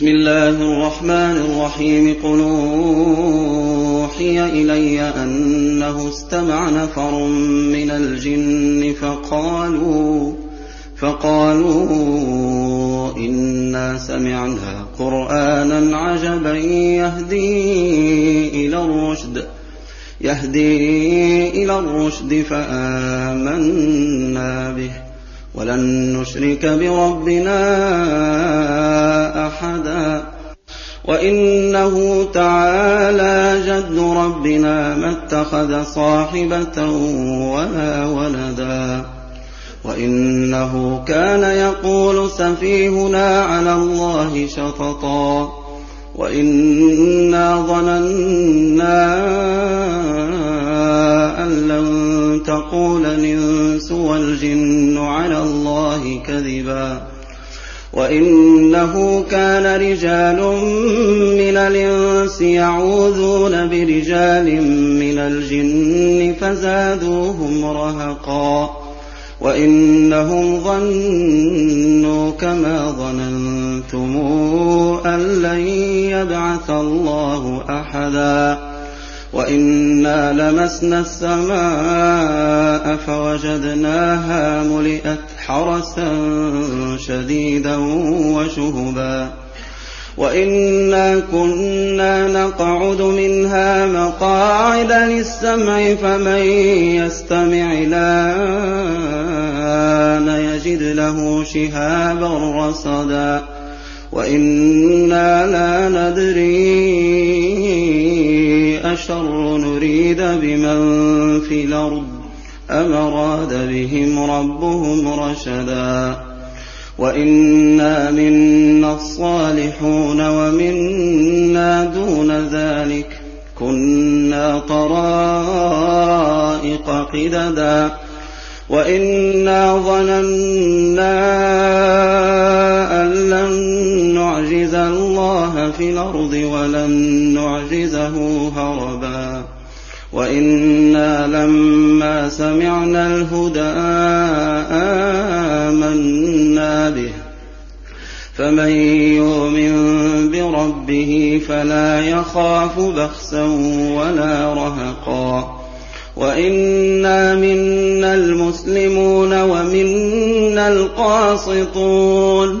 بسم الله الرحمن الرحيم. قل أوحي إلي أنه استمع نفر من الجن فقالوا فقالوا إنا سمعنا قرآنا عجبا يهدي إلى الرشد يهدي إلى الرشد فآمنا به. ولن نشرك بربنا أحدا. وإنه تعالى جد ربنا ما اتخذ صاحبة ولا ولدا. وإنه كان يقول سفيهنا على الله شططا. وإنا ظننا أن لن تقول الإنس والجن على الله كذبا وإنه كان رجال من الإنس يعوذون برجال من الجن فزادوهم رهقا وإنهم ظنوا كما ظننتم أن لن يبعث الله أحدا وإنا لمسنا السماء فوجدناها ملئت حرسا شديدا وشهبا وإنا كنا نقعد منها مقاعد للسمع فمن يستمع الآن يجد له شهابا رصدا وإنا لا ندري أشر نريد بمن في الأرض أم أراد بهم ربهم رشدا وإنا منا الصالحون ومنا دون ذلك كنا طرائق قددا وإنا ظننا أن لن في الأرض ولن نعجزه هربا. وإنا لما سمعنا الهدى آمنا به. فمن يؤمن بربه فلا يخاف بخسا ولا رهقا. وإنا منا المسلمون ومنا القاسطون.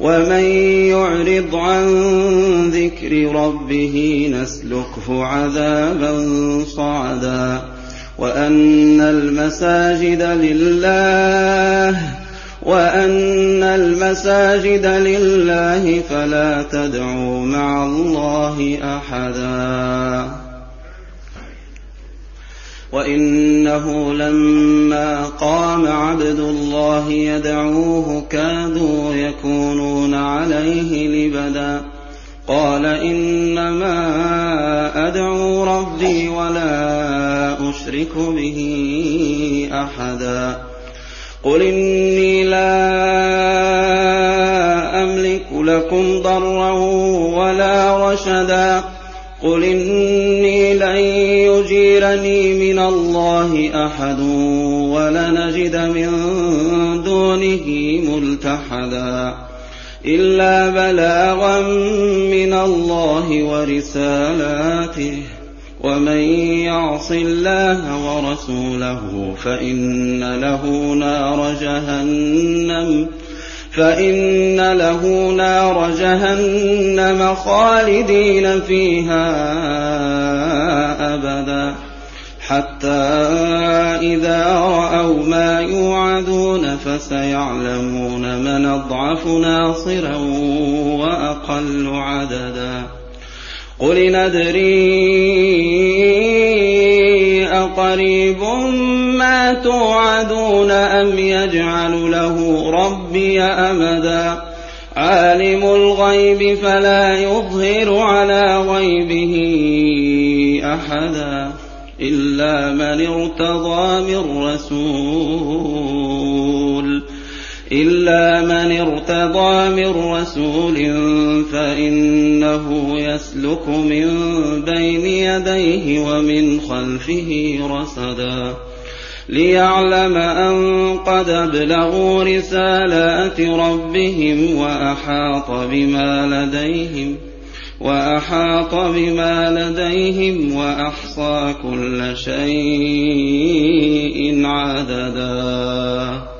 ومن يعرض عن ذكر ربه نسلكه عذابا صعدا وأن المساجد لله وأن المساجد لله فلا تدعوا مع الله أحدا وإنه لما قام عبد الله يدعوه كادوا يكونون عليه لبدا قال إنما أدعو ربي ولا أشرك به أحدا قل إني لا أملك لكم ضرا ولا رشدا قل إني يجيرني من الله أحد ولنجد من دونه ملتحدا إلا بلاغا من الله ورسالاته ومن يعص الله ورسوله فإن له نار جهنم فإن له نار جهنم خالدين فيها أبدا حتى إذا رأوا ما يوعدون فسيعلمون من أضعف ناصرا وأقل عددا. قل ندري أقريب ما توعدون أم يجعل له ربي أمدا. عالم الغيب فلا يظهر على غيبه أحدا. إلا من ارتضى من رسول. إلا من ارتضى من رسول فإنه يسلك من بين يديه ومن خلفه رصدا. ليعلم أن قد أبلغوا رسالات ربهم وأحاط بما لديهم. وأحاط بما لديهم وأحصى كل شيء عددا.